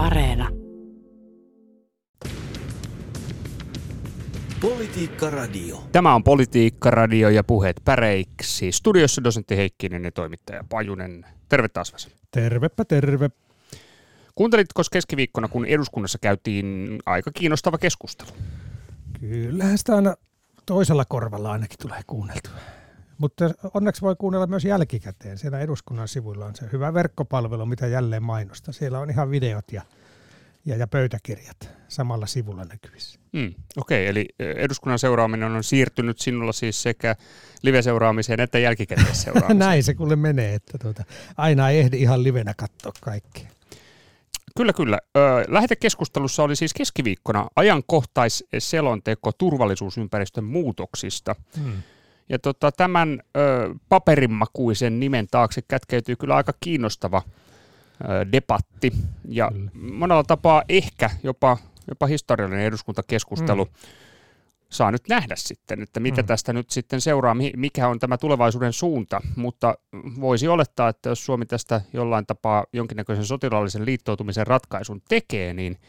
Areena. Politiikka Radio. Tämä on Politiikka Radio ja puheet päreiksi. Studiossa dosentti Heikkinen ja toimittaja Pajunen. Terve taas Vesa. Tervepä terve. Kuuntelitko keskiviikkona, kun eduskunnassa käytiin aika kiinnostava keskustelu? Kyllähän sitä aina toisella korvalla ainakin tulee kuunneltua. Mutta onneksi voi kuunnella myös jälkikäteen. Siellä eduskunnan sivuilla on se hyvä verkkopalvelu, mitä jälleen mainosta. Siellä on ihan videot ja, ja, ja pöytäkirjat samalla sivulla näkyvissä. Mm, Okei, okay, eli eduskunnan seuraaminen on siirtynyt sinulla siis sekä live-seuraamiseen että jälkikäteisseuraamiseen. Näin se kuule menee, että tuota, aina ei ehdi ihan livenä katsoa kaikkea. Kyllä, kyllä. Lähetekeskustelussa oli siis keskiviikkona ajankohtaisselonteko turvallisuusympäristön muutoksista. Hmm. Ja tota, tämän ö, paperinmakuisen nimen taakse kätkeytyy kyllä aika kiinnostava ö, debatti ja kyllä. monella tapaa ehkä jopa, jopa historiallinen eduskuntakeskustelu. Hmm. Saa nyt nähdä sitten, että mitä hmm. tästä nyt sitten seuraa, mikä on tämä tulevaisuuden suunta, mutta voisi olettaa, että jos Suomi tästä jollain tapaa jonkinnäköisen sotilaallisen liittoutumisen ratkaisun tekee, niin –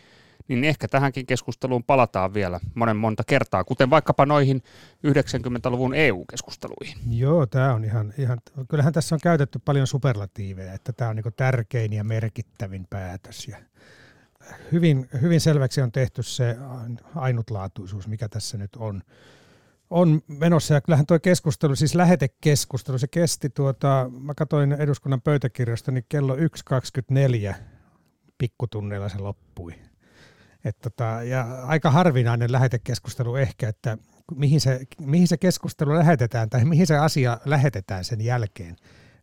niin ehkä tähänkin keskusteluun palataan vielä monen monta kertaa, kuten vaikkapa noihin 90-luvun EU-keskusteluihin. Joo, tämä on ihan, ihan, kyllähän tässä on käytetty paljon superlatiiveja, että tämä on niin tärkein ja merkittävin päätös. Ja hyvin, hyvin selväksi on tehty se ainutlaatuisuus, mikä tässä nyt on on menossa. Ja kyllähän tuo keskustelu, siis lähetekeskustelu, se kesti tuota, mä katsoin eduskunnan pöytäkirjasta, niin kello 1.24 pikkutunneilla se loppui. Et tota, ja aika harvinainen lähetekeskustelu ehkä, että mihin se, mihin se keskustelu lähetetään tai mihin se asia lähetetään sen jälkeen.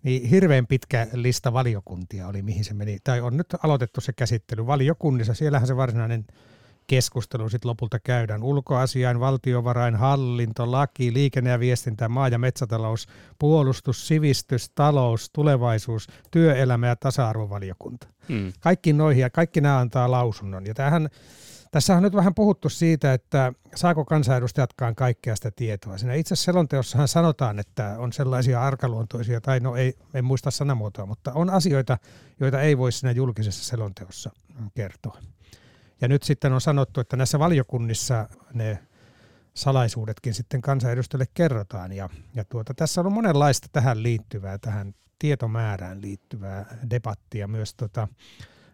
Niin hirveän pitkä lista valiokuntia oli, mihin se meni. Tai on nyt aloitettu se käsittely valiokunnissa. Siellähän se varsinainen keskustelu sitten lopulta käydään. Ulkoasiain, valtiovarain, hallinto, laki, liikenne- ja viestintä, maa- ja metsätalous, puolustus, sivistys, talous, tulevaisuus, työelämä ja tasa-arvovaliokunta. Hmm. Kaikki noihin ja kaikki nämä antaa lausunnon. Ja tämähän, tässä on nyt vähän puhuttu siitä, että saako kansanedustajatkaan kaikkea sitä tietoa. Siinä itse selonteossahan sanotaan, että on sellaisia arkaluontoisia, tai no ei, en muista sanamuotoa, mutta on asioita, joita ei voi siinä julkisessa selonteossa kertoa. Ja nyt sitten on sanottu, että näissä valiokunnissa ne salaisuudetkin sitten kansanedustajille kerrotaan. Ja, ja tuota, tässä on monenlaista tähän liittyvää, tähän tietomäärään liittyvää debattia myös tota,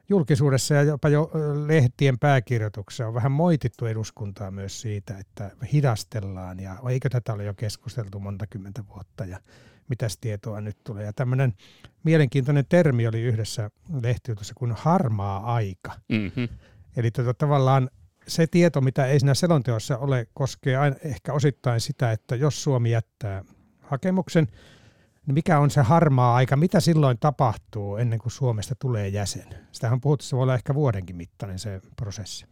julkisuudessa ja jopa jo lehtien pääkirjoituksessa on vähän moitittu eduskuntaa myös siitä, että hidastellaan ja eikö tätä ole jo keskusteltu monta kymmentä vuotta ja mitäs tietoa nyt tulee. Ja tämmöinen mielenkiintoinen termi oli yhdessä lehtijutussa kuin harmaa aika. Mm-hmm. Eli tota, tavallaan se tieto, mitä ei siinä selonteossa ole, koskee aina, ehkä osittain sitä, että jos Suomi jättää hakemuksen, niin mikä on se harmaa aika, mitä silloin tapahtuu ennen kuin Suomesta tulee jäsen? Sitähän on puhuttu, se voi olla ehkä vuodenkin mittainen se prosessi.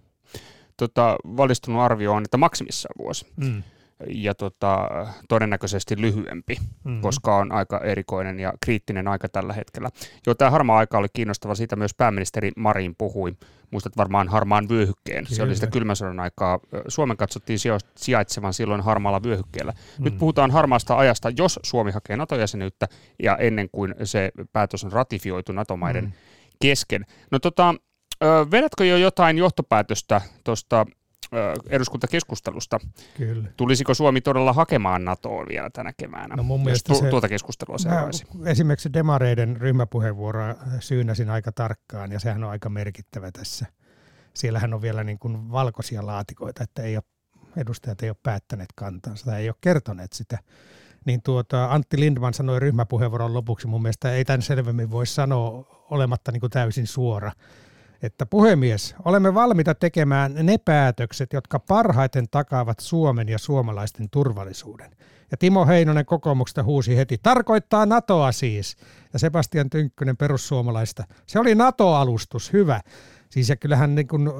Tota, valistunut arvio on, että maksimissaan vuosi. Mm ja tota, todennäköisesti lyhyempi, mm-hmm. koska on aika erikoinen ja kriittinen aika tällä hetkellä. Jo tämä harmaa aika oli kiinnostava, siitä myös pääministeri Marin puhui. Muistat varmaan harmaan vyöhykkeen. Kyllä. Se oli sitä kylmän sodan aikaa. Suomen katsottiin sijaitsevan silloin harmaalla vyöhykkeellä. Mm. Nyt puhutaan harmaasta ajasta, jos Suomi hakee NATO-jäsenyyttä ja ennen kuin se päätös on ratifioitu NATO-maiden mm. kesken. No tota, vedätkö jo jotain johtopäätöstä tuosta eduskuntakeskustelusta. Kyllä. Tulisiko Suomi todella hakemaan NATOon vielä tänä keväänä, no mun jos tu- se, tuota keskustelua seuraisi? Esimerkiksi demareiden ryhmäpuheenvuoroa syynäsin aika tarkkaan, ja sehän on aika merkittävä tässä. Siellähän on vielä niin kuin valkoisia laatikoita, että ei ole, edustajat ei ole päättäneet kantansa tai ei ole kertoneet sitä. Niin tuota, Antti Lindman sanoi ryhmäpuheenvuoron lopuksi, mun mielestä ei tämän selvemmin voi sanoa olematta niin kuin täysin suora, että puhemies, olemme valmiita tekemään ne päätökset, jotka parhaiten takaavat Suomen ja suomalaisten turvallisuuden. Ja Timo Heinonen kokoomuksesta huusi heti, tarkoittaa NATOa siis. Ja Sebastian Tynkkynen perussuomalaista, se oli NATO-alustus, hyvä. Siis ja kyllähän niin kun,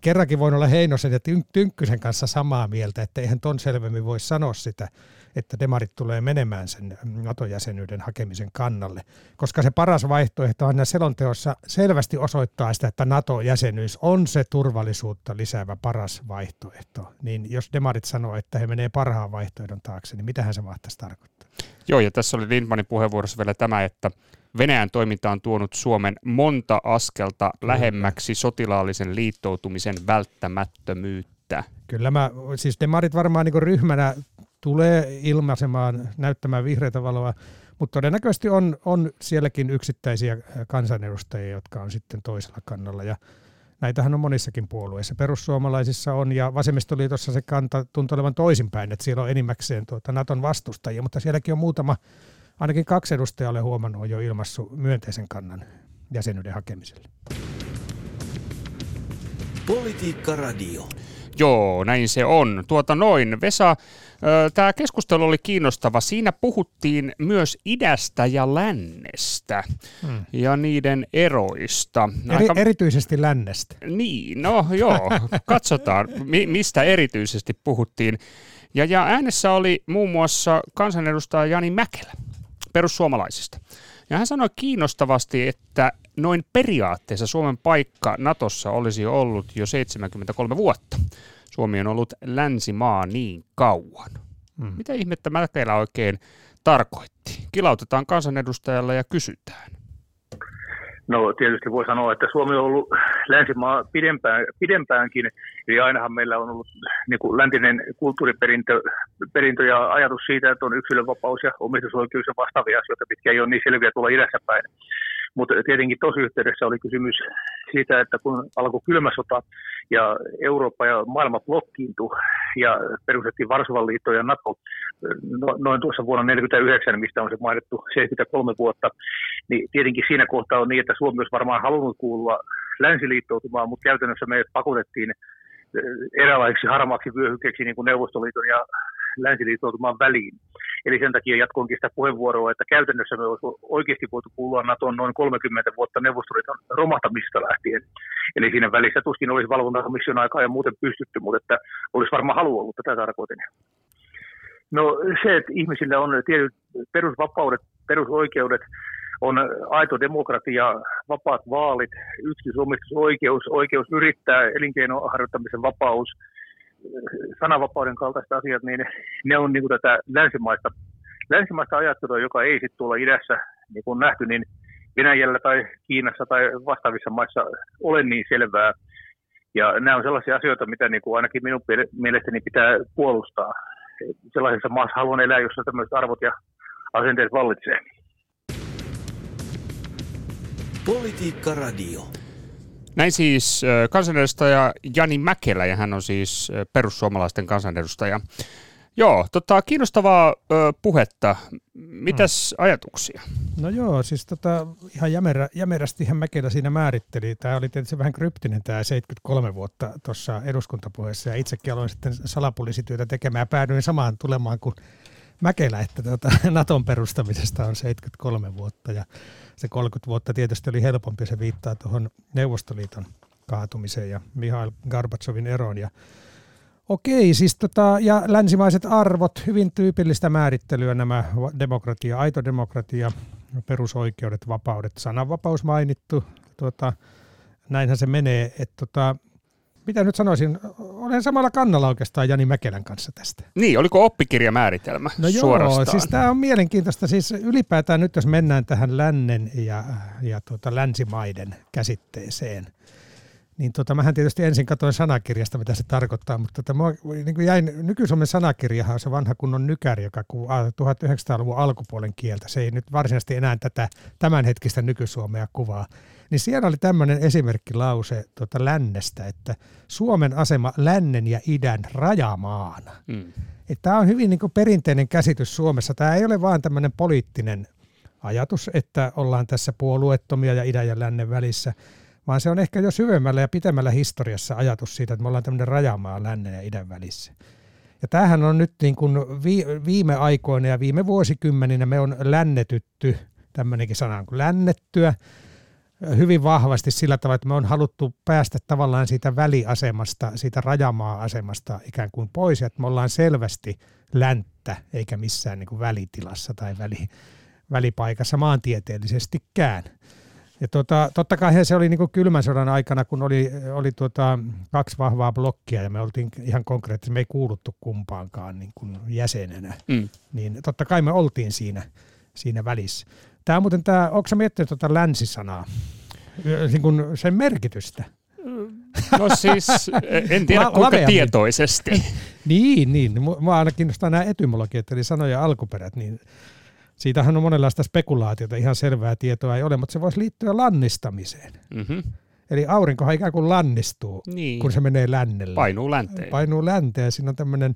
kerrankin voin olla Heinosen ja Tynkkysen kanssa samaa mieltä, että eihän ton selvemmin voi sanoa sitä että demarit tulee menemään sen NATO-jäsenyyden hakemisen kannalle, koska se paras vaihtoehto aina selonteossa selvästi osoittaa sitä, että NATO-jäsenyys on se turvallisuutta lisäävä paras vaihtoehto. Niin jos demarit sanoo, että he menee parhaan vaihtoehdon taakse, niin mitähän se mahtaisi tarkoittaa? Joo, ja tässä oli Lindmanin puheenvuorossa vielä tämä, että Venäjän toiminta on tuonut Suomen monta askelta lähemmäksi sotilaallisen liittoutumisen välttämättömyyttä. Kyllä mä, siis demarit varmaan niin ryhmänä tulee ilmaisemaan, näyttämään vihreitä valoa, mutta todennäköisesti on, on sielläkin yksittäisiä kansanedustajia, jotka on sitten toisella kannalla. Ja näitähän on monissakin puolueissa. Perussuomalaisissa on ja vasemmistoliitossa se kanta tuntuu olevan toisinpäin, että siellä on enimmäkseen tuota Naton vastustajia, mutta sielläkin on muutama, ainakin kaksi edustajaa olen huomannut on jo ilmassu myönteisen kannan jäsenyyden hakemiselle. Politiikka Radio. Joo, näin se on. Tuota noin. Vesa, tämä keskustelu oli kiinnostava. Siinä puhuttiin myös idästä ja lännestä hmm. ja niiden eroista. Eri, Aika... Erityisesti lännestä. Niin, no joo. Katsotaan, mi- mistä erityisesti puhuttiin. Ja, ja äänessä oli muun muassa kansanedustaja Jani Mäkelä perussuomalaisista. Ja hän sanoi kiinnostavasti, että noin periaatteessa Suomen paikka Natossa olisi ollut jo 73 vuotta. Suomi on ollut länsimaa niin kauan. Hmm. Mitä ihmettä Mäkelä oikein tarkoitti? Kilautetaan kansanedustajalla ja kysytään. No tietysti voi sanoa, että Suomi on ollut länsimaa pidempään, pidempäänkin, eli ainahan meillä on ollut niin kuin läntinen kulttuuriperintö perintö ja ajatus siitä, että on yksilönvapaus ja omistusoikeus ja vastaavia asioita, mitkä ei ole niin selviä tuolla idässä päin. Mutta tietenkin tosi yhteydessä oli kysymys siitä, että kun alkoi kylmä sota ja Eurooppa ja maailma blokkiintui ja perustettiin Varsovan liitto ja NATO no, noin tuossa vuonna 1949, mistä on se mainittu 73 vuotta, niin tietenkin siinä kohtaa on niin, että Suomi olisi varmaan halunnut kuulua länsiliittoutumaan, mutta käytännössä me pakotettiin eräänlaiseksi harmaaksi vyöhykkeeksi niin kuin Neuvostoliiton ja länsiliittoutumaan väliin. Eli sen takia jatkoinkin sitä puheenvuoroa, että käytännössä me olisi oikeasti voitu kuulua NATOon noin 30 vuotta Neuvostoliiton romahtamisesta lähtien. Eli siinä välissä tuskin olisi valvontakomission aikaa ja muuten pystytty, mutta että olisi varmaan halu ollut tätä tarkoitin. No se, että ihmisillä on tietyt perusvapaudet, perusoikeudet, on aito demokratia, vapaat vaalit, yksityisomistusoikeus, oikeus yrittää, elinkeinoharjoittamisen vapaus, sananvapauden kaltaiset asiat, niin ne on niin kuin tätä länsimaista, länsimaista ajattelua, joka ei sitten tuolla idässä niin kuin nähty, niin Venäjällä tai Kiinassa tai vastaavissa maissa ole niin selvää. Ja nämä on sellaisia asioita, mitä niin kuin ainakin minun mielestäni pitää puolustaa. Sellaisessa maassa haluan elää, jossa tämmöiset arvot ja asenteet vallitsee. Politiikka Radio. Näin siis kansanedustaja Jani Mäkelä, ja hän on siis perussuomalaisten kansanedustaja. Joo, tota, kiinnostavaa ö, puhetta. Mitäs hmm. ajatuksia? No joo, siis tota, ihan jämerä, jämerästi ihan Mäkelä siinä määritteli. Tämä oli tietysti vähän kryptinen tämä 73 vuotta tuossa eduskuntapuheessa, ja itsekin aloin sitten salapoliisityötä tekemään ja päädyin samaan tulemaan kuin Mäkelä, että tota, Naton perustamisesta on 73 vuotta, ja se 30 vuotta tietysti oli helpompi, se viittaa tuohon Neuvostoliiton kaatumiseen ja Mihail Gorbatsovin eroon. Ja Okei, siis tota, ja länsimaiset arvot, hyvin tyypillistä määrittelyä nämä demokratia, aito demokratia, perusoikeudet, vapaudet, sananvapaus mainittu, tota, näinhän se menee, että tota, mitä nyt sanoisin, olen samalla kannalla oikeastaan Jani Mäkelän kanssa tästä. Niin, oliko oppikirjamääritelmä No joo, suorastaan? siis tämä on mielenkiintoista. Siis ylipäätään nyt jos mennään tähän lännen ja, ja tuota länsimaiden käsitteeseen, niin tota, mähän tietysti ensin katsoin sanakirjasta, mitä se tarkoittaa, mutta tota, mua, niin kuin jäin, nyky-Suomen sanakirjahan on se vanha kunnon nykäri, joka 1900-luvun alkupuolen kieltä. Se ei nyt varsinaisesti enää tätä tämänhetkistä nyky-Suomea kuvaa niin siellä oli tämmöinen esimerkkilause tuota lännestä, että Suomen asema lännen ja idän rajamaana. Mm. Tämä on hyvin niin kuin perinteinen käsitys Suomessa. Tämä ei ole vain tämmöinen poliittinen ajatus, että ollaan tässä puolueettomia ja idän ja lännen välissä, vaan se on ehkä jo syvemmällä ja pitemmällä historiassa ajatus siitä, että me ollaan tämmöinen rajamaa lännen ja idän välissä. Ja tämähän on nyt niin kuin viime aikoina ja viime vuosikymmeninä me on lännetytty, tämmöinenkin sana kuin lännettyä, hyvin vahvasti sillä tavalla, että me on haluttu päästä tavallaan siitä väliasemasta, siitä rajamaa-asemasta ikään kuin pois, että me ollaan selvästi länttä eikä missään niin kuin välitilassa tai väli, välipaikassa maantieteellisestikään. Ja tota, totta kai se oli niin kuin kylmän sodan aikana, kun oli, oli tuota, kaksi vahvaa blokkia ja me oltiin ihan konkreettisesti, me ei kuuluttu kumpaankaan niin kuin jäsenenä, mm. niin totta kai me oltiin siinä, siinä välissä. Tämä on muuten tämä, onko sä miettinyt tuota länsisanaa, niin kuin sen merkitystä? No siis, en tiedä La- kuinka laveammin. tietoisesti. niin, niin. Mua aina kiinnostaa nämä etymologiat, eli sanojen alkuperät, niin siitähän on monenlaista spekulaatiota, ihan selvää tietoa ei ole, mutta se voisi liittyä lannistamiseen. Mm-hmm. Eli aurinkohan ikään kuin lannistuu, niin. kun se menee lännelle. Painuu länteen. Painuu länteen. Siinä on tämmöinen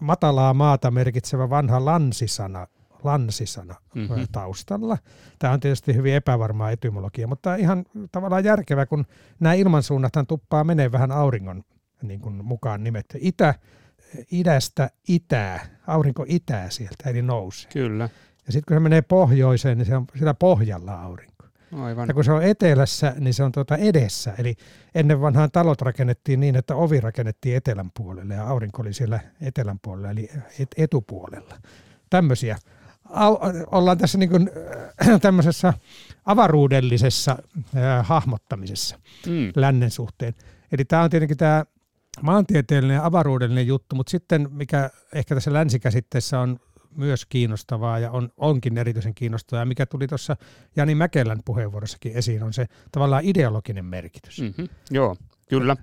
matalaa maata merkitsevä vanha lansisana, lansisana mm-hmm. taustalla. Tämä on tietysti hyvin epävarmaa etymologia, mutta ihan tavallaan järkevä, kun nämä ilmansuunnathan tuppaa menee vähän auringon niin kuin mukaan nimet. Itä, idästä itää, aurinko itää sieltä, eli nousee. Kyllä. Ja sitten kun se menee pohjoiseen, niin se on sillä pohjalla aurinko. Aivan. Ja kun se on etelässä, niin se on tuota edessä. Eli ennen vanhaan talot rakennettiin niin, että ovi rakennettiin etelän puolelle ja aurinko oli siellä etelän puolella, eli etupuolella. Tämmöisiä ollaan tässä niin kuin, äh, tämmöisessä avaruudellisessa äh, hahmottamisessa mm. lännen suhteen. Eli tämä on tietenkin tämä maantieteellinen ja avaruudellinen juttu, mutta sitten mikä ehkä tässä länsikäsitteessä on myös kiinnostavaa ja on, onkin erityisen kiinnostavaa, mikä tuli tuossa Jani Mäkelän puheenvuorossakin esiin, on se tavallaan ideologinen merkitys. Mm-hmm. Joo, kyllä.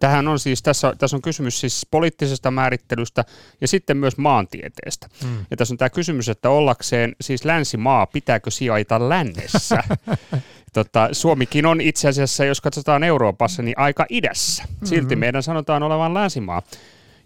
Tähän on siis, tässä, tässä on kysymys siis poliittisesta määrittelystä ja sitten myös maantieteestä. Mm. Ja tässä on tämä kysymys, että ollakseen siis länsimaa, pitääkö sijaita lännessä? tota, Suomikin on itse asiassa, jos katsotaan Euroopassa, niin aika idässä. Silti mm-hmm. meidän sanotaan olevan länsimaa.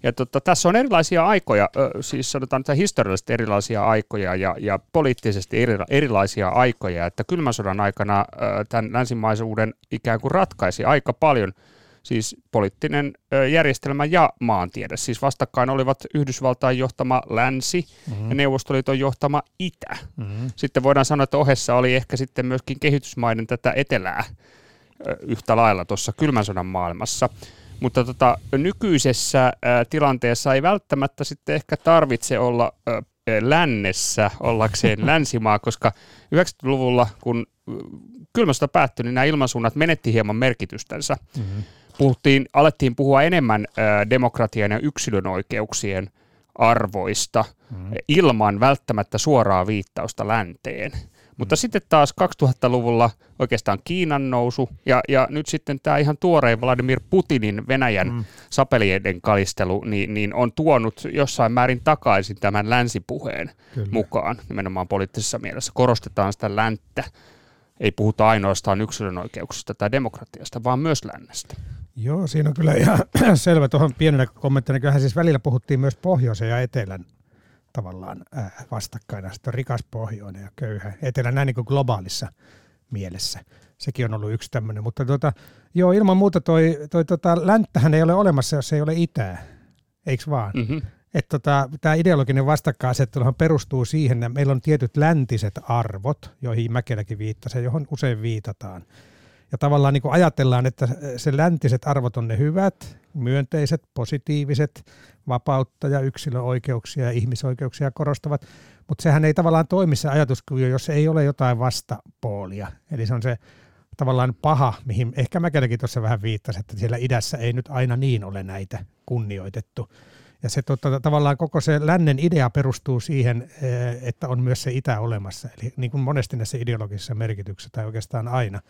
Ja tota, tässä on erilaisia aikoja, siis sanotaan että historiallisesti erilaisia aikoja ja, ja poliittisesti eri, erilaisia aikoja, että kylmän sodan aikana tämän länsimaisuuden ikään kuin ratkaisi aika paljon – siis poliittinen järjestelmä ja maantiede. Siis vastakkain olivat Yhdysvaltain johtama länsi mm-hmm. ja Neuvostoliiton johtama itä. Mm-hmm. Sitten voidaan sanoa, että ohessa oli ehkä sitten myöskin kehitysmaiden tätä etelää yhtä lailla tuossa kylmän sodan maailmassa. Mutta tota, nykyisessä ää, tilanteessa ei välttämättä sitten ehkä tarvitse olla ää, lännessä ollakseen länsimaa, koska 90-luvulla, kun kylmästä päättyi, niin nämä ilmansuunnat menetti hieman merkitystänsä. Mm-hmm puhuttiin, alettiin puhua enemmän demokratian ja yksilön oikeuksien arvoista mm. ilman välttämättä suoraa viittausta länteen. Mutta mm. sitten taas 2000-luvulla oikeastaan Kiinan nousu ja, ja nyt sitten tämä ihan tuorein Vladimir Putinin Venäjän mm. sapelieiden kalistelu niin, niin on tuonut jossain määrin takaisin tämän länsipuheen Kyllä. mukaan, nimenomaan poliittisessa mielessä. Korostetaan sitä länttä. Ei puhuta ainoastaan yksilön oikeuksista tai demokratiasta, vaan myös lännestä. Joo, siinä on kyllä ihan selvä tuohon pienenä kommenttina. Kyllähän siis välillä puhuttiin myös pohjoisen ja etelän tavallaan äh, vastakkaina. Sitten on rikas pohjoinen ja köyhä etelä näin niin kuin globaalissa mielessä. Sekin on ollut yksi tämmöinen. Mutta tota, joo, ilman muuta toi, toi tota, länttähän ei ole olemassa, jos ei ole itää. Eikö vaan? Mm-hmm. Että tota, tämä ideologinen vastakkainasetteluhan perustuu siihen, että meillä on tietyt läntiset arvot, joihin Mäkeläkin viittasi, johon usein viitataan – ja tavallaan niin kuin ajatellaan, että se läntiset arvot on ne hyvät, myönteiset, positiiviset, vapautta ja yksilöoikeuksia ja ihmisoikeuksia korostavat, mutta sehän ei tavallaan toimi se ajatuskuvio, jos ei ole jotain vastapuolia. Eli se on se tavallaan paha, mihin ehkä Mäkeläkin tuossa vähän viittasi, että siellä idässä ei nyt aina niin ole näitä kunnioitettu. Ja se tota, tavallaan koko se lännen idea perustuu siihen, eh, että on myös se itä olemassa. Eli niin kuin monesti näissä ideologisissa merkityksissä, tai oikeastaan aina,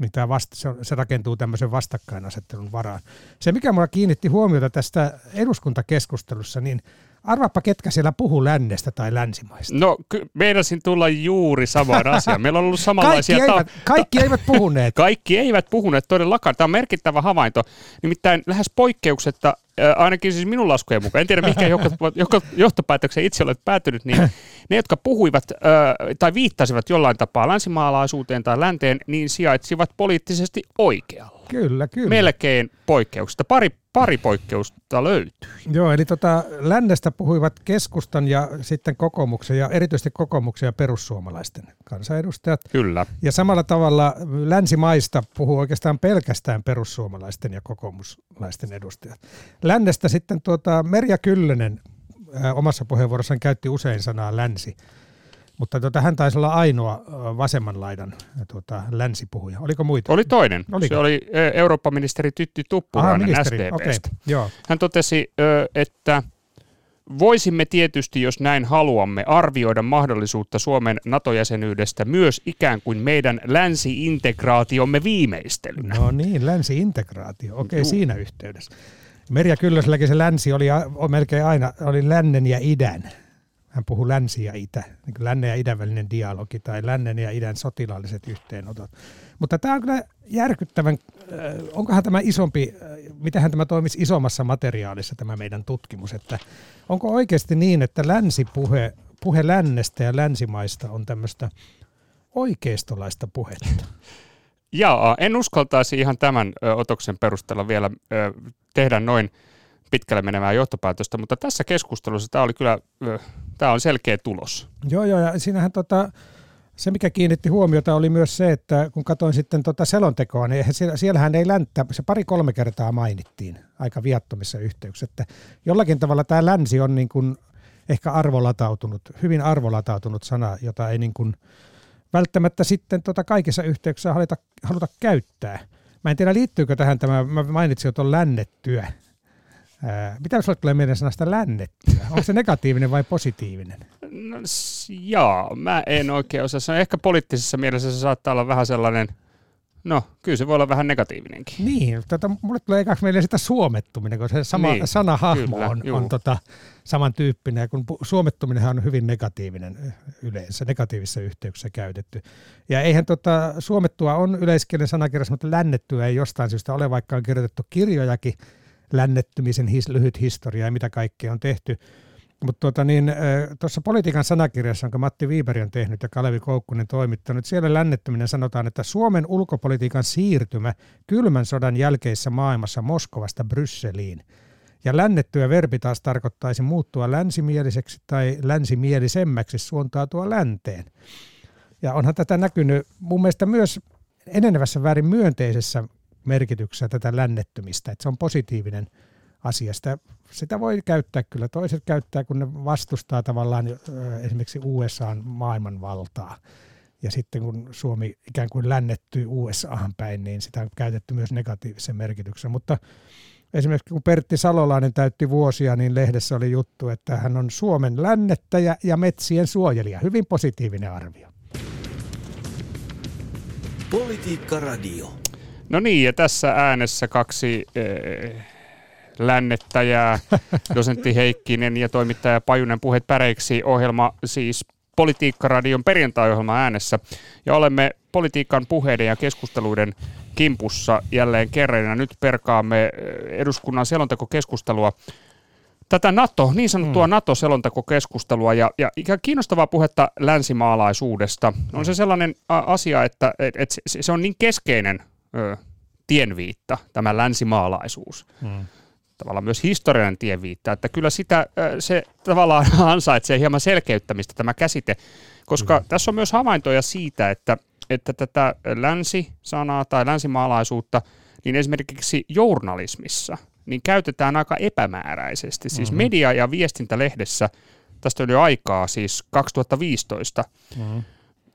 niin tämä vasta, se, rakentuu tämmöisen vastakkainasettelun varaan. Se, mikä minulla kiinnitti huomiota tästä eduskuntakeskustelussa, niin Arvaappa, ketkä siellä puhuu lännestä tai länsimaista. No, ky- meinasin tulla juuri samaan asiaan. Meillä on ollut samanlaisia... kaikki, eivät, ta- kaikki eivät puhuneet. kaikki eivät puhuneet todellakaan. Tämä on merkittävä havainto. Nimittäin lähes poikkeuksetta, ainakin siis minun laskujen mukaan, en tiedä mikä johtopäätöksen itse olet päätynyt, niin ne, jotka puhuivat tai viittasivat jollain tapaa länsimaalaisuuteen tai länteen, niin sijaitsivat poliittisesti oikealla. Kyllä, kyllä. Melkein poikkeuksista. Pari, pari poikkeusta löytyy. Joo, eli tota, lännestä puhuivat keskustan ja sitten kokoomuksen ja erityisesti kokoomuksen ja perussuomalaisten kansanedustajat. Kyllä. Ja samalla tavalla länsimaista puhuu oikeastaan pelkästään perussuomalaisten ja kokoomuslaisten edustajat. Lännestä sitten tuota, Merja Kyllönen omassa puheenvuorossaan käytti usein sanaa länsi. Mutta tuota, hän taisi olla ainoa vasemman laidan tuota, länsipuhuja. Oliko muita? Oli toinen. Oliko? Se oli Eurooppa-ministeri Tytti Tuppurainen SDPstä. Okay. Joo. Hän totesi, että voisimme tietysti, jos näin haluamme, arvioida mahdollisuutta Suomen NATO-jäsenyydestä myös ikään kuin meidän länsi-integraatiomme viimeistelynä. No niin, länsi-integraatio. Okei, okay, siinä yhteydessä. Merja Kyllöselläkin se länsi oli melkein aina, oli lännen ja idän hän puhuu länsi ja itä, niin kuin lännen ja idän välinen dialogi tai lännen ja idän sotilaalliset yhteenotot. Mutta tämä on kyllä järkyttävän, äh, onkohan tämä isompi, äh, mitenhän tämä toimisi isommassa materiaalissa tämä meidän tutkimus, että onko oikeasti niin, että länsipuhe, puhe lännestä ja länsimaista on tämmöistä oikeistolaista puhetta? Jaa, en uskaltaisi ihan tämän otoksen perusteella vielä tehdä noin pitkälle menevää johtopäätöstä, mutta tässä keskustelussa tämä oli kyllä, tämä on selkeä tulos. Joo, joo, ja siinähän tota, se, mikä kiinnitti huomiota, oli myös se, että kun katsoin sitten tota selontekoa, niin eihän, siellähän ei länttä, se pari-kolme kertaa mainittiin aika viattomissa yhteyksissä, että jollakin tavalla tämä länsi on niin kuin ehkä arvolatautunut, hyvin arvolatautunut sana, jota ei niin kuin välttämättä sitten tota kaikissa yhteyksissä haluta, haluta käyttää. Mä en tiedä, liittyykö tähän tämä, mä mainitsin jo tuon lännettyä, Ää, mitä sinulle tulee mieleen sanasta lännettyä? Onko se negatiivinen vai positiivinen? No, joo, mä en oikein osaa sanoa. Ehkä poliittisessa mielessä se saattaa olla vähän sellainen, no kyllä se voi olla vähän negatiivinenkin. Niin, tota, mulle tulee ekaksi mieleen sitä suomettuminen, kun se sama niin, sanahahmo kyllä, on, on tota, samantyyppinen, kun suomettuminen on hyvin negatiivinen yleensä, negatiivisessa yhteyksissä käytetty. Ja eihän tota, suomettua on yleiskielen sanakirjassa, mutta lännettyä ei jostain syystä ole, vaikka on kirjoitettu kirjojakin, lännettymisen his, lyhyt historia ja mitä kaikkea on tehty. Mutta tuota niin, tuossa politiikan sanakirjassa, jonka Matti Viiberi on tehnyt ja Kalevi Koukkunen toimittanut, siellä lännettyminen sanotaan, että Suomen ulkopolitiikan siirtymä kylmän sodan jälkeisessä maailmassa Moskovasta Brysseliin. Ja lännettyä verbi taas tarkoittaisi muuttua länsimieliseksi tai länsimielisemmäksi suuntautua länteen. Ja onhan tätä näkynyt mun mielestä myös enenevässä väärin myönteisessä merkityksessä tätä lännettymistä, että se on positiivinen asia. Sitä, sitä voi käyttää kyllä. Toiset käyttää, kun ne vastustaa tavallaan esimerkiksi USAn maailmanvaltaa. Ja sitten kun Suomi ikään kuin lännettyy USAhan päin, niin sitä on käytetty myös negatiivisen merkityksen. Mutta esimerkiksi kun Pertti Salolainen täytti vuosia, niin lehdessä oli juttu, että hän on Suomen lännettäjä ja metsien suojelija. Hyvin positiivinen arvio. Politiikka Radio. No niin, ja tässä äänessä kaksi äh, lännettäjää, dosentti Heikkinen ja toimittaja Pajunen Puheet päreiksi ohjelma siis Politiikkaradion perjantai-ohjelma äänessä. Ja olemme politiikan puheiden ja keskusteluiden kimpussa jälleen kerran. Ja nyt perkaamme eduskunnan selontekokeskustelua tätä NATO, niin sanottua mm. NATO-selontekokeskustelua ja, ja kiinnostavaa puhetta länsimaalaisuudesta. On se sellainen asia, että, että se on niin keskeinen ö, tienviitta, tämä länsimaalaisuus. Hmm. Tavallaan myös historiallinen tienviitta, että kyllä sitä, se tavallaan ansaitsee hieman selkeyttämistä tämä käsite, koska hmm. tässä on myös havaintoja siitä, että, että tätä länsi-sanaa tai länsimaalaisuutta, niin esimerkiksi journalismissa, niin käytetään aika epämääräisesti. Siis hmm media- ja viestintälehdessä, tästä oli jo aikaa, siis 2015, hmm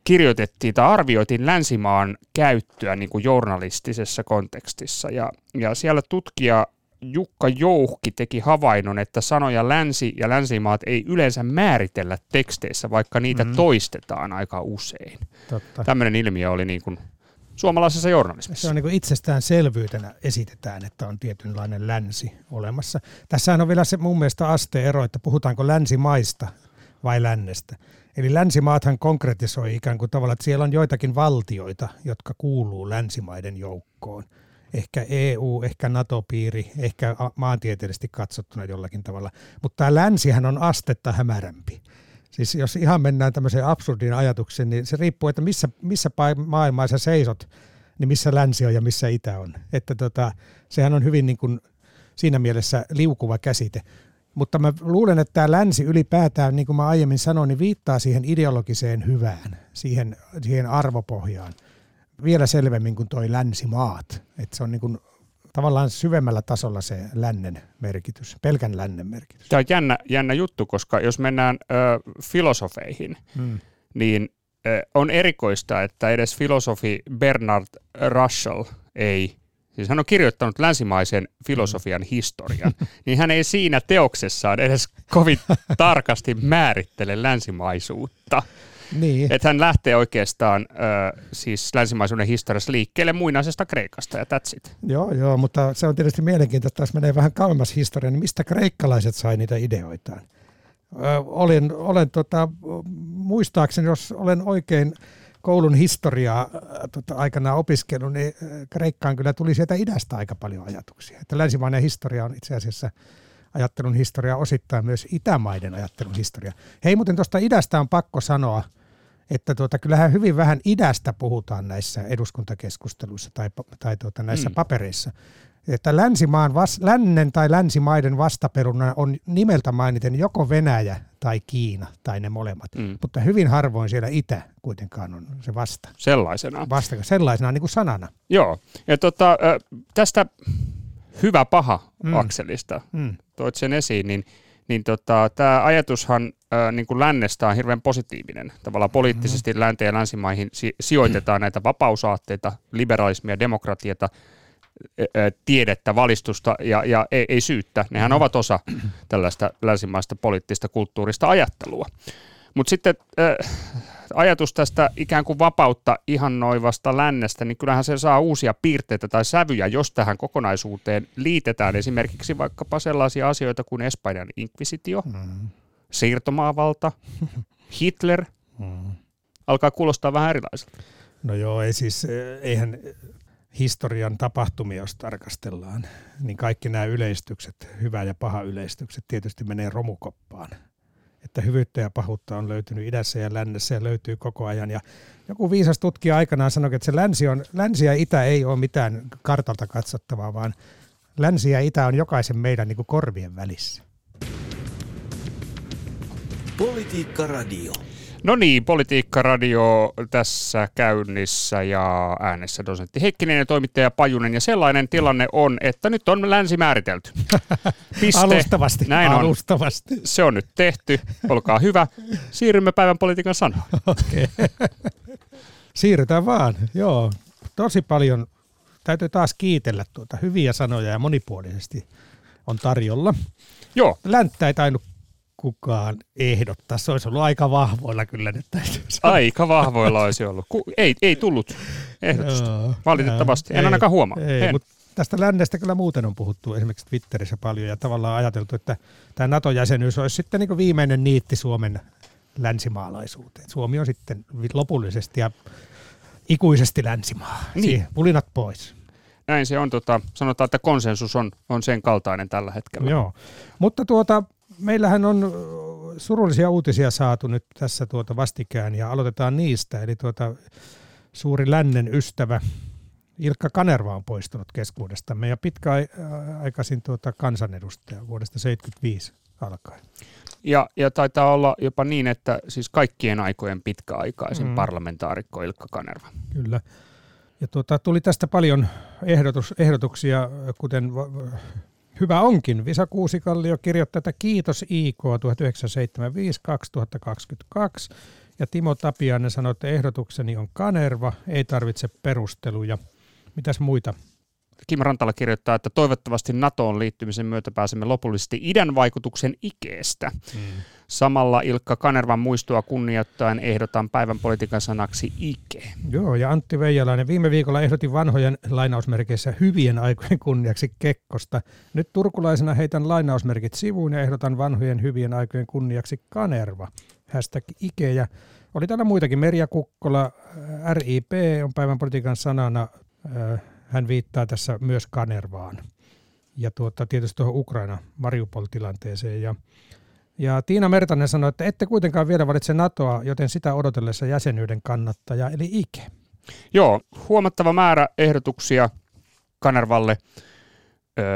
kirjoitettiin tai arvioitiin länsimaan käyttöä niin kuin journalistisessa kontekstissa. Ja, ja siellä tutkija Jukka Jouhki teki havainnon, että sanoja länsi ja länsimaat ei yleensä määritellä teksteissä, vaikka niitä mm. toistetaan aika usein. Totta. Tämmöinen ilmiö oli niin kuin suomalaisessa journalismissa. Se on niin itsestäänselvyytenä esitetään, että on tietynlainen länsi olemassa. Tässähän on vielä se mun mielestä asteero, että puhutaanko länsimaista vai lännestä. Eli länsimaathan konkretisoi ikään kuin tavalla, että siellä on joitakin valtioita, jotka kuuluu länsimaiden joukkoon. Ehkä EU, ehkä NATO-piiri, ehkä maantieteellisesti katsottuna jollakin tavalla. Mutta tämä länsihän on astetta hämärämpi. Siis jos ihan mennään tämmöiseen absurdiin ajatukseen, niin se riippuu, että missä, missä maailmaa sä seisot, niin missä länsi on ja missä itä on. Että tota, sehän on hyvin niin kuin siinä mielessä liukuva käsite. Mutta mä luulen, että tämä länsi ylipäätään, niin kuin mä aiemmin sanoin, niin viittaa siihen ideologiseen hyvään, siihen, siihen arvopohjaan vielä selvemmin kuin toi länsimaat. Että se on niin kuin tavallaan syvemmällä tasolla se lännen merkitys, pelkän lännen merkitys. Tämä on jännä, jännä juttu, koska jos mennään ö, filosofeihin, hmm niin on erikoista, että edes filosofi Bernard Russell ei, siis hän on kirjoittanut länsimaisen filosofian mm. historian, niin hän ei siinä teoksessaan edes kovin tarkasti määrittele länsimaisuutta. Niin. Että hän lähtee oikeastaan äh, siis länsimaisuuden historiassa liikkeelle muinaisesta Kreikasta ja that's it. Joo, joo, mutta se on tietysti mielenkiintoista, jos menee vähän kauemmas historiaan, niin mistä kreikkalaiset sai niitä ideoitaan? Ö, olin, olen tota, muistaakseni, jos olen oikein koulun historiaa tota, aikana opiskellut, niin Kreikkaan kyllä tuli sieltä idästä aika paljon ajatuksia. Että länsimainen historia on itse asiassa ajattelun historia, osittain myös itämaiden ajattelun historia. Hei, muuten tuosta idästä on pakko sanoa, että tuota, kyllähän hyvin vähän idästä puhutaan näissä eduskuntakeskusteluissa tai, tai tuota, näissä mm. papereissa. Että länsimaan, vas, lännen tai länsimaiden vastaperuna on nimeltä mainiten joko Venäjä tai Kiina tai ne molemmat. Mm. Mutta hyvin harvoin siellä itä kuitenkaan on se vasta. Sellaisena. Vasta, sellaisena niin kuin sanana. Joo, ja tota, tästä hyvä paha mm. akselista, mm. toit sen esiin, niin, niin tota, tämä ajatushan ää, niin kuin lännestä on hirveän positiivinen. Tavallaan poliittisesti mm. länteen ja länsimaihin si- sijoitetaan näitä vapausaatteita, liberalismia, demokratiata, tiedettä, valistusta ja, ja ei, ei syyttä. Nehän mm. ovat osa tällaista länsimaista poliittista kulttuurista ajattelua. Mutta sitten äh, ajatus tästä ikään kuin vapautta ihannoivasta lännestä, niin kyllähän se saa uusia piirteitä tai sävyjä, jos tähän kokonaisuuteen liitetään esimerkiksi vaikkapa sellaisia asioita kuin Espanjan inkvisitio, mm. siirtomaavalta, Hitler. Mm. Alkaa kuulostaa vähän erilaiselta. No joo, ei siis, eihän historian tapahtumia, jos tarkastellaan, niin kaikki nämä yleistykset, hyvä ja paha yleistykset, tietysti menee romukoppaan että hyvyyttä ja pahuutta on löytynyt idässä ja lännessä ja löytyy koko ajan. Ja joku viisas tutkija aikanaan sanoi, että se länsi, on, länsi ja itä ei ole mitään kartalta katsottavaa, vaan länsi ja itä on jokaisen meidän niin kuin korvien välissä. Politiikka Radio. No niin, Politiikka-radio tässä käynnissä ja äänessä dosentti Heikkinen ja toimittaja Pajunen. Ja sellainen tilanne on, että nyt on länsi määritelty. Piste. Alustavasti. Näin Alustavasti. On. Se on nyt tehty. Olkaa hyvä. Siirrymme päivän politiikan sanoon. Okay. Siirrytään vaan. Joo, tosi paljon. Täytyy taas kiitellä tuota. Hyviä sanoja ja monipuolisesti on tarjolla. Joo. Länttä ei tainnut kukaan ehdottaa. Se olisi ollut aika vahvoilla kyllä nyt Aika vahvoilla olisi ollut. Ku, ei, ei tullut ehdotusta, Joo, valitettavasti. En ei, ainakaan huomaa. Ei, mutta tästä lännestä kyllä muuten on puhuttu esimerkiksi Twitterissä paljon ja tavallaan ajateltu, että tämä NATO-jäsenyys olisi sitten niin viimeinen niitti Suomen länsimaalaisuuteen. Suomi on sitten lopullisesti ja ikuisesti länsimaa. Niin. Siihen, pulinat pois. Näin se on. Tota, sanotaan, että konsensus on, on sen kaltainen tällä hetkellä. Joo, mutta tuota, meillähän on surullisia uutisia saatu nyt tässä tuota vastikään ja aloitetaan niistä. Eli tuota, suuri lännen ystävä Ilkka Kanerva on poistunut keskuudestamme ja pitkäaikaisin tuota kansanedustaja vuodesta 1975 alkaen. Ja, ja taitaa olla jopa niin, että siis kaikkien aikojen pitkäaikaisin mm. parlamentaarikko Ilkka Kanerva. Kyllä. Ja tuota, tuli tästä paljon ehdotus, ehdotuksia, kuten Hyvä onkin. Visa Kuusikallio kirjoittaa, että kiitos IK 1975-2022. Ja Timo Tapiainen sanoi, että ehdotukseni on kanerva, ei tarvitse perusteluja. Mitäs muita Kim Rantala kirjoittaa, että toivottavasti NATOon liittymisen myötä pääsemme lopullisesti idän vaikutuksen ikeestä. Mm. Samalla Ilkka Kanervan muistoa kunnioittaen ehdotan päivän politiikan sanaksi ike. Joo, ja Antti Veijalainen. Viime viikolla ehdotin vanhojen lainausmerkeissä hyvien aikojen kunniaksi Kekkosta. Nyt turkulaisena heitän lainausmerkit sivuun ja ehdotan vanhojen hyvien aikojen kunniaksi Kanerva. Hashtag ike. Ja oli täällä muitakin. Merja Kukkola, RIP on päivän politiikan sanana. Hän viittaa tässä myös Kanervaan. Ja tuota, tietysti tuohon Ukraina Mariupol-tilanteeseen. Ja ja Tiina Mertanen sanoi, että ette kuitenkaan vielä valitse NATOa, joten sitä odotellessa jäsenyyden kannattaja, eli IKE. Joo, huomattava määrä ehdotuksia Kanervalle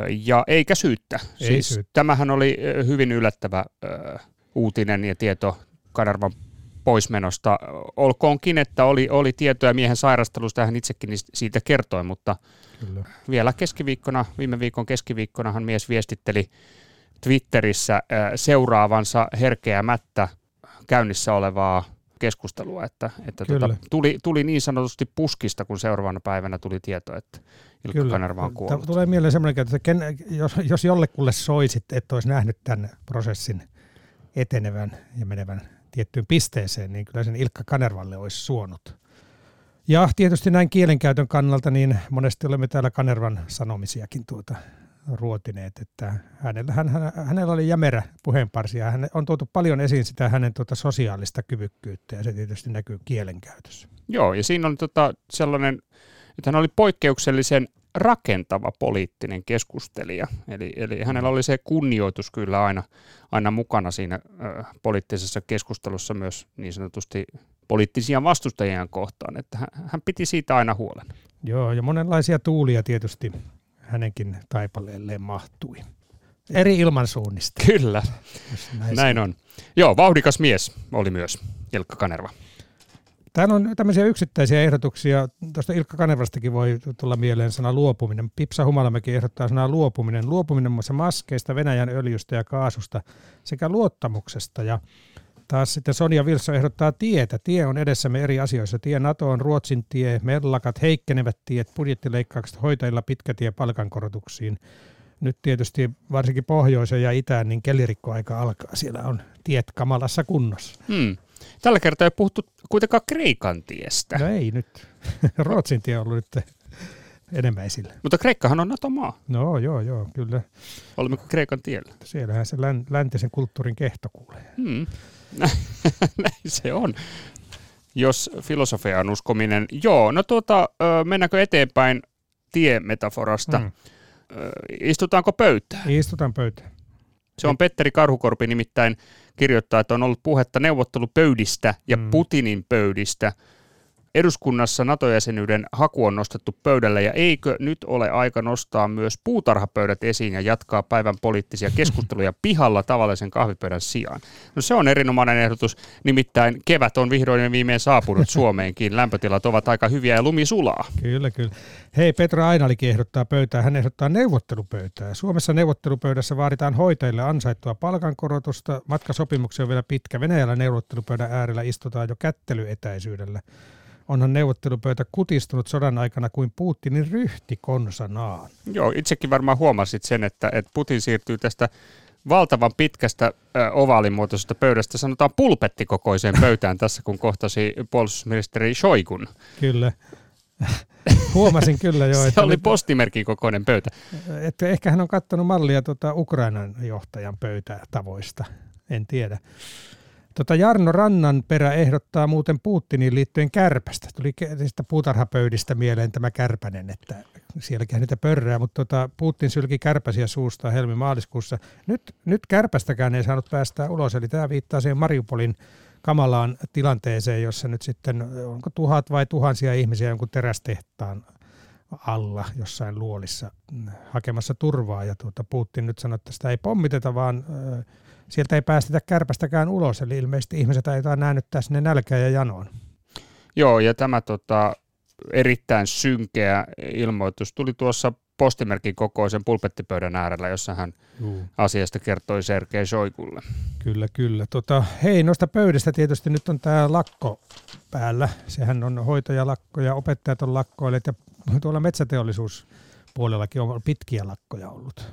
ja eikä syyttä. Ei siis syyttä. Tämähän oli hyvin yllättävä uutinen ja tieto Kanervan poismenosta. Olkoonkin, että oli, oli tietoja miehen sairastelusta, hän itsekin siitä kertoi, mutta Kyllä. vielä keskiviikkona, viime viikon keskiviikkonahan mies viestitteli Twitterissä seuraavansa herkeämättä käynnissä olevaa keskustelua, että, että tuota, tuli, tuli niin sanotusti puskista, kun seuraavana päivänä tuli tieto, että Ilkka Kyllä. Kanerva on kuollut. Tulee mieleen semmoinen, että ken, jos, jos jollekulle soisit, että olisi nähnyt tämän prosessin etenevän ja menevän tiettyyn pisteeseen, niin kyllä sen Ilkka Kanervalle olisi suonut. Ja tietysti näin kielenkäytön kannalta, niin monesti olemme täällä Kanervan sanomisiakin tuota ruotineet, että hänellä, hän, hänellä oli jämerä puheenparsi ja hän on tuotu paljon esiin sitä hänen tuota sosiaalista kyvykkyyttä ja se tietysti näkyy kielenkäytössä. Joo, ja siinä on tota sellainen, että hän oli poikkeuksellisen rakentava poliittinen keskustelija. Eli, eli hänellä oli se kunnioitus kyllä aina, aina mukana siinä ö, poliittisessa keskustelussa myös niin sanotusti poliittisia vastustajien kohtaan, että hän, hän piti siitä aina huolen. Joo, ja monenlaisia tuulia tietysti hänenkin taipaleelleen mahtui. Eri ilmansuunnista. Kyllä, näin on. Joo, vauhdikas mies oli myös Ilkka Kanerva. Täällä on tämmöisiä yksittäisiä ehdotuksia. Tuosta Ilkka Kanervastakin voi tulla mieleen sana luopuminen. Pipsa Humalamäki ehdottaa sanaa luopuminen. Luopuminen muassa maskeista, Venäjän öljystä ja kaasusta sekä luottamuksesta. Ja taas sitten Sonja Vilso ehdottaa tietä. Tie on edessämme eri asioissa. Tie NATO on Ruotsin tie, mellakat, heikkenevät tiet, budjettileikkaukset, hoitajilla pitkä tie palkankorotuksiin. Nyt tietysti varsinkin pohjoisen ja itään, niin kelirikkoaika alkaa. Siellä on tiet kamalassa kunnossa. Hmm. Tällä kertaa ei puhuttu kuitenkaan Kreikan tiestä. No ei nyt. Ruotsin tie on ollut nyt enemmän esillä. Mutta Kreikkahan on NATO-maa. No joo, joo, kyllä. Olemmeko Kreikan tiellä? Siellähän se läntisen kulttuurin kehto kuulee. Hmm. Näin se on. Jos filosofia on uskominen. Joo, no tuota, mennäänkö eteenpäin tiemetaforasta? Hmm. Istutaanko pöytään? Istutaan pöytään. Se on Petteri Karhukorpi nimittäin kirjoittaa, että on ollut puhetta neuvottelupöydistä ja mm. Putinin pöydistä – Eduskunnassa NATO-jäsenyyden haku on nostettu pöydälle ja eikö nyt ole aika nostaa myös puutarhapöydät esiin ja jatkaa päivän poliittisia keskusteluja pihalla tavallisen kahvipöydän sijaan? No se on erinomainen ehdotus, nimittäin kevät on vihdoin ja viimein saapunut Suomeenkin. Lämpötilat ovat aika hyviä ja lumi sulaa. Kyllä, kyllä. Hei, Petra Ainalikin ehdottaa pöytää. Hän ehdottaa neuvottelupöytää. Suomessa neuvottelupöydässä vaaditaan hoitajille ansaittua palkankorotusta. Matkasopimuksia on vielä pitkä. Venäjällä neuvottelupöydän äärellä istutaan jo kättelyetäisyydellä onhan neuvottelupöytä kutistunut sodan aikana kuin Putinin ryhti konsanaan. Joo, itsekin varmaan huomasit sen, että, että Putin siirtyy tästä valtavan pitkästä ovaalimuotoisesta pöydästä, sanotaan pulpettikokoiseen pöytään tässä, kun kohtasi puolustusministeri Shoigun. Kyllä. Huomasin kyllä jo. Se että oli postimerkin kokoinen pöytä. Että ehkä hän on katsonut mallia tuota Ukrainan johtajan pöytätavoista, en tiedä. Tota Jarno Rannanperä ehdottaa muuten Putinin liittyen kärpästä. Tuli sitä puutarhapöydistä mieleen tämä kärpänen, että sielläkin niitä pörrää, mutta tota, Putin sylki kärpäsiä suusta helmi-maaliskuussa. Nyt, nyt kärpästäkään ei saanut päästä ulos, eli tämä viittaa siihen Mariupolin kamalaan tilanteeseen, jossa nyt sitten onko tuhat vai tuhansia ihmisiä jonkun terästehtaan alla jossain luolissa hakemassa turvaa. Ja tuota, Putin nyt sanoi, että sitä ei pommiteta, vaan sieltä ei päästetä kärpästäkään ulos, eli ilmeisesti ihmiset aiotaan näännyttää sinne nälkään ja janoon. Joo, ja tämä tota, erittäin synkeä ilmoitus tuli tuossa postimerkin kokoisen pulpettipöydän äärellä, jossa hän Juu. asiasta kertoi Sergei Soikulle. Kyllä, kyllä. Tota, hei, noista pöydistä tietysti nyt on tämä lakko päällä. Sehän on hoitajalakko ja opettajat on lakkoilleet ja tuolla metsäteollisuuspuolellakin on pitkiä lakkoja ollut.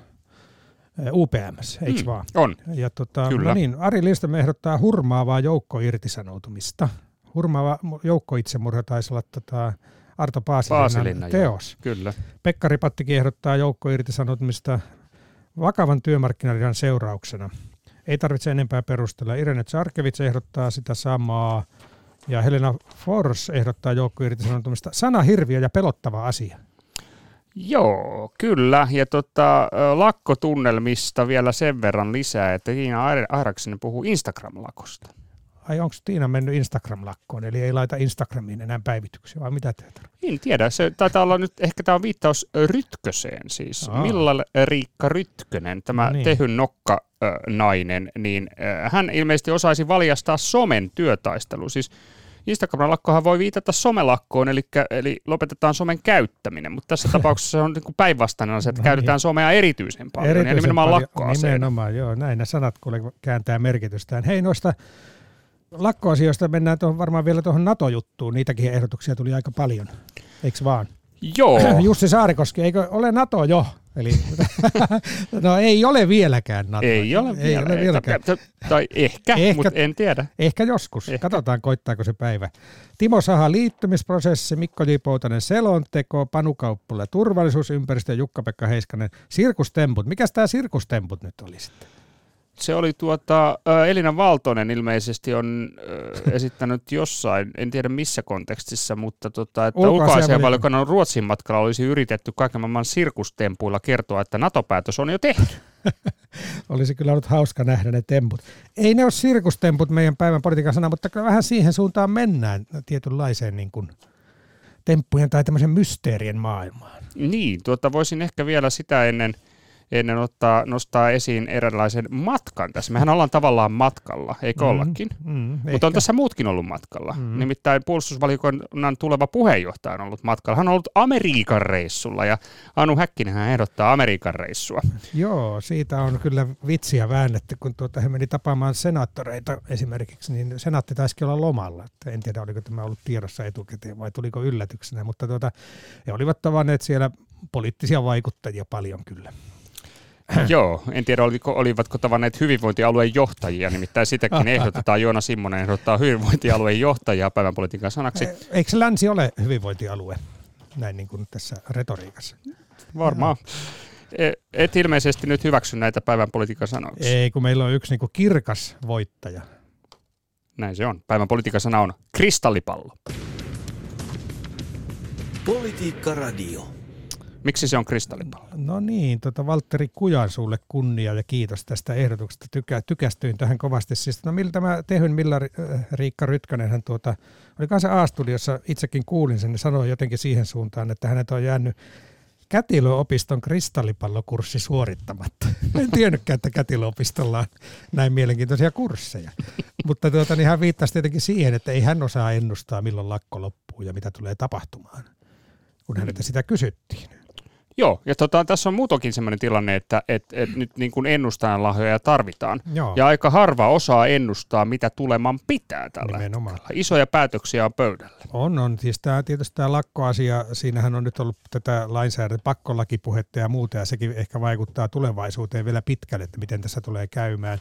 UPMS, eikö mm, vaan? On, ja tota, Kyllä. No niin, Ari Lindström ehdottaa hurmaavaa joukkoirtisanoutumista. Hurmaava joukkoitsemurha taisi olla tota, Arto Paasilinnan teos. Joo. Kyllä. Pekka Ripattikin ehdottaa joukkoirtisanoutumista vakavan työmarkkinariidan seurauksena. Ei tarvitse enempää perustella. Irene Tsarkevits ehdottaa sitä samaa. Ja Helena Fors ehdottaa joukkoirtisanoutumista. Sana hirviö ja pelottava asia. Joo, kyllä. Ja tota, lakkotunnelmista vielä sen verran lisää, että Tiina Airaksinen puhuu Instagram-lakosta. Ai onko Tiina mennyt Instagram-lakkoon, eli ei laita Instagramiin enää päivityksiä, vai mitä teet? En tiedä, se taitaa olla nyt, ehkä tämä on viittaus Rytköseen siis. Aa. Milla Riikka Rytkönen, tämä niin. Tehyn nokka nainen, niin hän ilmeisesti osaisi valjastaa somen työtaistelu. Siis Instagram-lakkohan voi viitata somelakkoon, eli, eli lopetetaan somen käyttäminen, mutta tässä tapauksessa se on niin päinvastainen asia, että no, käytetään niin. somea erityisen paljon, erityisen ja nimenomaan lakkoa. Nimenomaan, joo, näin ne sanat kuule kääntää merkitystään. Hei noista lakkoasioista mennään tuohon, varmaan vielä tuohon NATO-juttuun. Niitäkin ehdotuksia tuli aika paljon, eikö vaan? Joo. Jussi Saarikoski, eikö ole NATO jo? Eli, no ei ole vieläkään NATO. Ei ole, ei vielä, ole vieläkään. Tai, tai ehkä, Ehkä- mutta en tiedä. Ehkä joskus. Ehkä. Katsotaan, koittaako se päivä. Timo Saha liittymisprosessi, Mikko J. Poutanen selonteko, Panu Kauppula turvallisuusympäristö ja Jukka-Pekka Heiskanen sirkustemput. Mikäs tämä sirkustemput nyt oli sitten? Se oli tuota, Elina Valtonen ilmeisesti on esittänyt jossain, en tiedä missä kontekstissa, mutta tota, että ulkoasianvaliokunnan Ruotsin matkalla olisi yritetty kaiken maailman sirkustempuilla kertoa, että NATO-päätös on jo tehty. Olisi kyllä ollut hauska nähdä ne temput. Ei ne ole sirkustemput meidän päivän politiikan sana, mutta kyllä vähän siihen suuntaan mennään tietynlaiseen niin kuin temppujen tai tämmöisen mysteerien maailmaan. Niin, tuota, voisin ehkä vielä sitä ennen, ennen ottaa, nostaa esiin eräänlaisen matkan tässä. Mehän ollaan tavallaan matkalla, eikö mm. ollakin? Mm, Mutta on tässä muutkin ollut matkalla. Mm. Nimittäin puolustusvaliokunnan tuleva puheenjohtaja on ollut matkalla. Hän on ollut Amerikan reissulla ja Anu Häkkinen hän ehdottaa Amerikan reissua. Joo, siitä on kyllä vitsiä väännetty, kun tuota, he meni tapaamaan senaattoreita esimerkiksi, niin senaatti taisikin olla lomalla. Että en tiedä, oliko tämä ollut tiedossa etukäteen vai tuliko yllätyksenä, mutta tuota, he olivat tavanneet siellä poliittisia vaikuttajia paljon kyllä. Joo, en tiedä oliko, olivatko tavanneet hyvinvointialueen johtajia, nimittäin sitäkin ehdotetaan. Joona Simmonen ehdottaa hyvinvointialueen johtajaa päivän politiikan sanaksi. E- Eikö se länsi ole hyvinvointialue, näin niin kuin tässä retoriikassa? Varmaan. E- Et ilmeisesti nyt hyväksy näitä päivän politiikan sanoiksi. Ei, kun meillä on yksi niin kuin kirkas voittaja. Näin se on. Päivän politiikan sana on kristallipallo. Politiikka Radio. Miksi se on kristallipallo? No niin, tota Valtteri Kujansuulle kunnia ja kiitos tästä ehdotuksesta. Tykä, tykästyin tähän kovasti. Siis, no miltä mä tehyn, millä äh, Riikka Rytkönen, hän tuota, oli kanssa A-studiossa, itsekin kuulin sen, ja sanoi jotenkin siihen suuntaan, että hänet on jäänyt Kätilöopiston kristallipallokurssi suorittamatta. En tiennytkään, että Kätilöopistolla on näin mielenkiintoisia kursseja. Mutta tuota, niin hän viittasi tietenkin siihen, että ei hän osaa ennustaa, milloin lakko loppuu ja mitä tulee tapahtumaan, kun häneltä sitä kysyttiin. Joo, ja tota, tässä on muutokin sellainen tilanne, että et, et nyt niin kuin ennustajan lahjoja tarvitaan. Joo. Ja aika harva osaa ennustaa, mitä tuleman pitää tällä Nimenomaan. hetkellä. Isoja päätöksiä on pöydällä. On, on. Siis tämä, tietysti tämä lakkoasia, siinähän on nyt ollut tätä lainsäädäntöä, pakkolakipuhetta ja muuta, ja sekin ehkä vaikuttaa tulevaisuuteen vielä pitkälle, että miten tässä tulee käymään.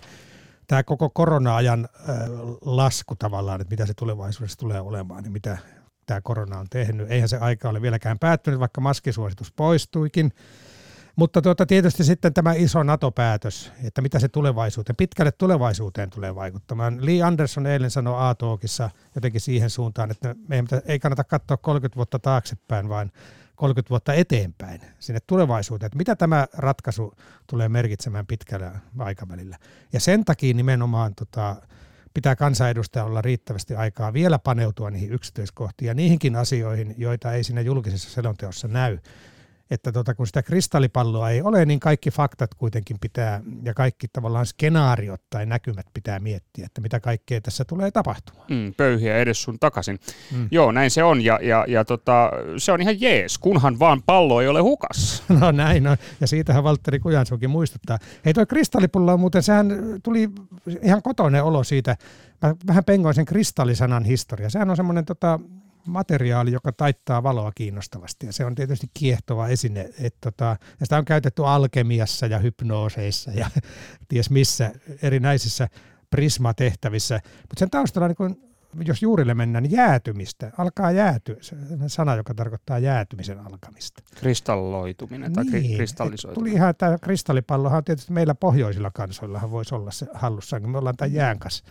Tämä koko korona-ajan äh, lasku tavallaan, että mitä se tulevaisuudessa tulee olemaan, niin mitä tämä korona on tehnyt. Eihän se aika ole vieläkään päättynyt, vaikka maskisuositus poistuikin. Mutta tuota, tietysti sitten tämä iso NATO-päätös, että mitä se tulevaisuuteen, pitkälle tulevaisuuteen tulee vaikuttamaan. Lee Anderson eilen sanoi A-Talkissa jotenkin siihen suuntaan, että pitä- ei kannata katsoa 30 vuotta taaksepäin, vaan 30 vuotta eteenpäin sinne tulevaisuuteen, että mitä tämä ratkaisu tulee merkitsemään pitkällä aikavälillä. Ja sen takia nimenomaan tota, pitää kansanedustajan olla riittävästi aikaa vielä paneutua niihin yksityiskohtiin ja niihinkin asioihin, joita ei siinä julkisessa selonteossa näy. Että tota, kun sitä kristallipalloa ei ole, niin kaikki faktat kuitenkin pitää ja kaikki tavallaan skenaariot tai näkymät pitää miettiä, että mitä kaikkea tässä tulee tapahtumaan. Mm, pöyhiä edes sun takaisin. Mm. Joo, näin se on, ja, ja, ja tota, se on ihan jees, kunhan vaan pallo ei ole hukassa. No näin on, ja siitähän Valtteri Kujansuukin muistuttaa. Hei toi kristallipullo on muuten, sehän tuli ihan kotoinen olo siitä, mä vähän pengoin sen kristallisanan historia. Sehän on semmoinen tota, materiaali, joka taittaa valoa kiinnostavasti, ja se on tietysti kiehtova esine. Et, tota, ja sitä on käytetty alkemiassa ja hypnooseissa ja ties missä erinäisissä prismatehtävissä. Mutta sen taustalla niin kun jos juurille mennään, niin jäätymistä, alkaa jäätyä, se on sana, joka tarkoittaa jäätymisen alkamista. Kristalloituminen tai niin, kristallisoituminen. Tuli ihan tämä kristallipallohan tietysti meillä pohjoisilla kansoillahan voisi olla se hallussaan, kun me ollaan tämän jään kanssa,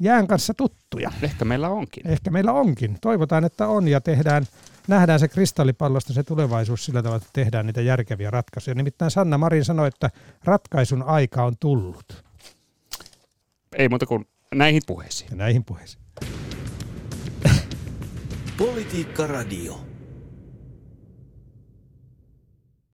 jään kanssa tuttuja. Ehkä meillä onkin. Ehkä meillä onkin. Toivotaan, että on ja tehdään, nähdään se kristallipallosta se tulevaisuus sillä tavalla, että tehdään niitä järkeviä ratkaisuja. Nimittäin Sanna Marin sanoi, että ratkaisun aika on tullut. Ei muuta kuin näihin puheisiin. Ja näihin puheisiin. Politiikka Radio.